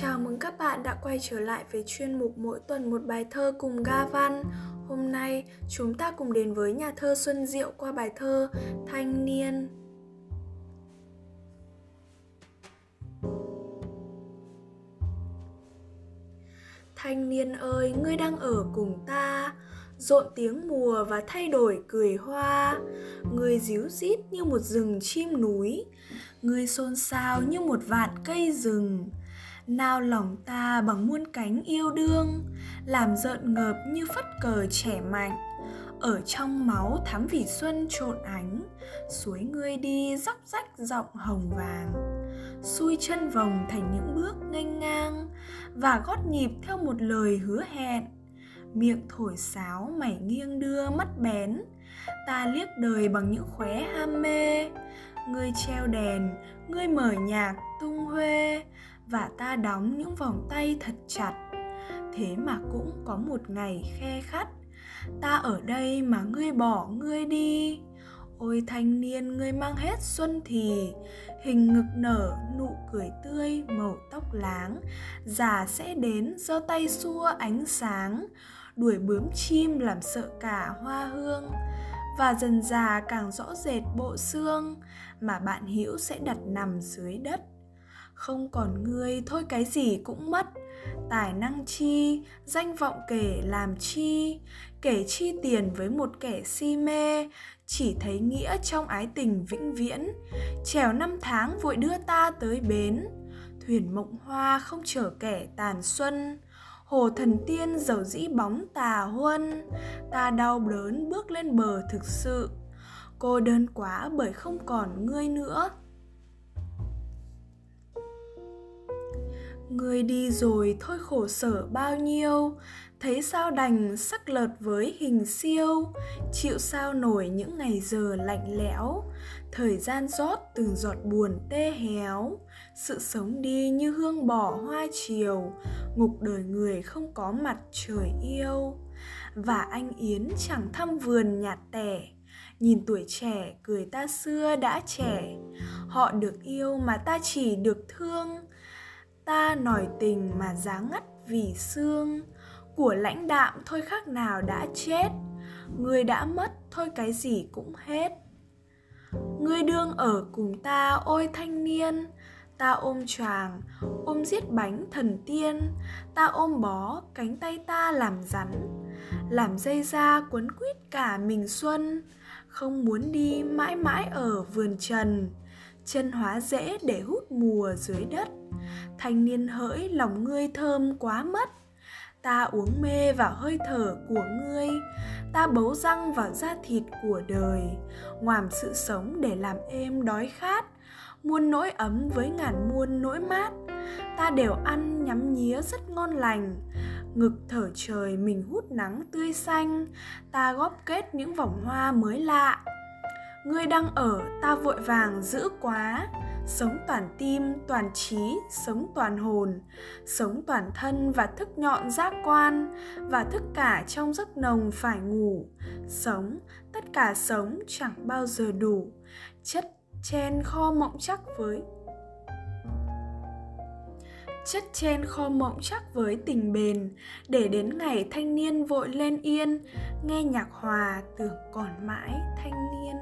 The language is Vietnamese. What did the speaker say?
Chào mừng các bạn đã quay trở lại với chuyên mục mỗi tuần một bài thơ cùng Ga Văn. Hôm nay chúng ta cùng đến với nhà thơ Xuân Diệu qua bài thơ Thanh niên. Thanh niên ơi, ngươi đang ở cùng ta, rộn tiếng mùa và thay đổi cười hoa. Ngươi díu dít như một rừng chim núi, ngươi xôn xao như một vạn cây rừng nao lòng ta bằng muôn cánh yêu đương, làm rợn ngợp như phất cờ trẻ mạnh. Ở trong máu thắm vì xuân trộn ánh, suối ngươi đi dốc rách giọng hồng vàng. Xuôi chân vòng thành những bước nghênh ngang và gót nhịp theo một lời hứa hẹn. Miệng thổi sáo mày nghiêng đưa mắt bén, ta liếc đời bằng những khóe ham mê. Ngươi treo đèn, ngươi mở nhạc tung huê và ta đóng những vòng tay thật chặt. Thế mà cũng có một ngày khe khắt, ta ở đây mà ngươi bỏ ngươi đi. Ôi thanh niên, ngươi mang hết xuân thì. Hình ngực nở, nụ cười tươi, màu tóc láng. Già sẽ đến giơ tay xua ánh sáng. Đuổi bướm chim làm sợ cả hoa hương. Và dần già càng rõ rệt bộ xương, mà bạn hiểu sẽ đặt nằm dưới đất không còn ngươi, thôi cái gì cũng mất. Tài năng chi, danh vọng kể làm chi. Kể chi tiền với một kẻ si mê, chỉ thấy nghĩa trong ái tình vĩnh viễn. Trèo năm tháng vội đưa ta tới bến. Thuyền mộng hoa không chở kẻ tàn xuân. Hồ thần tiên giàu dĩ bóng tà huân. Ta đau đớn bước lên bờ thực sự. Cô đơn quá bởi không còn ngươi nữa. Người đi rồi thôi khổ sở bao nhiêu? Thấy sao đành sắc lợt với hình siêu? Chịu sao nổi những ngày giờ lạnh lẽo? Thời gian rót từng giọt buồn tê héo. Sự sống đi như hương bỏ hoa chiều. Ngục đời người không có mặt trời yêu. Và anh yến chẳng thăm vườn nhạt tẻ. Nhìn tuổi trẻ cười ta xưa đã trẻ. Họ được yêu mà ta chỉ được thương ta nổi tình mà giá ngắt vì xương. Của lãnh đạm thôi khác nào đã chết. Người đã mất thôi cái gì cũng hết. Ngươi đương ở cùng ta, ôi thanh niên. Ta ôm choàng, ôm giết bánh thần tiên. Ta ôm bó, cánh tay ta làm rắn. Làm dây da quấn quýt cả mình xuân. Không muốn đi mãi mãi ở vườn trần chân hóa dễ để hút mùa dưới đất. Thanh niên hỡi, lòng ngươi thơm quá mất. Ta uống mê vào hơi thở của ngươi. Ta bấu răng vào da thịt của đời. Ngoàm sự sống để làm êm đói khát. Muôn nỗi ấm với ngàn muôn nỗi mát. Ta đều ăn nhắm nhía rất ngon lành. Ngực thở trời mình hút nắng tươi xanh. Ta góp kết những vòng hoa mới lạ ngươi đang ở, ta vội vàng giữ quá. Sống toàn tim, toàn trí, sống toàn hồn, sống toàn thân và thức nhọn giác quan, và thức cả trong giấc nồng phải ngủ. Sống, tất cả sống chẳng bao giờ đủ. Chất chen kho mộng chắc với, chất chen kho mộng chắc với tình bền. Để đến ngày thanh niên vội lên yên, nghe nhạc hòa tưởng còn mãi thanh niên.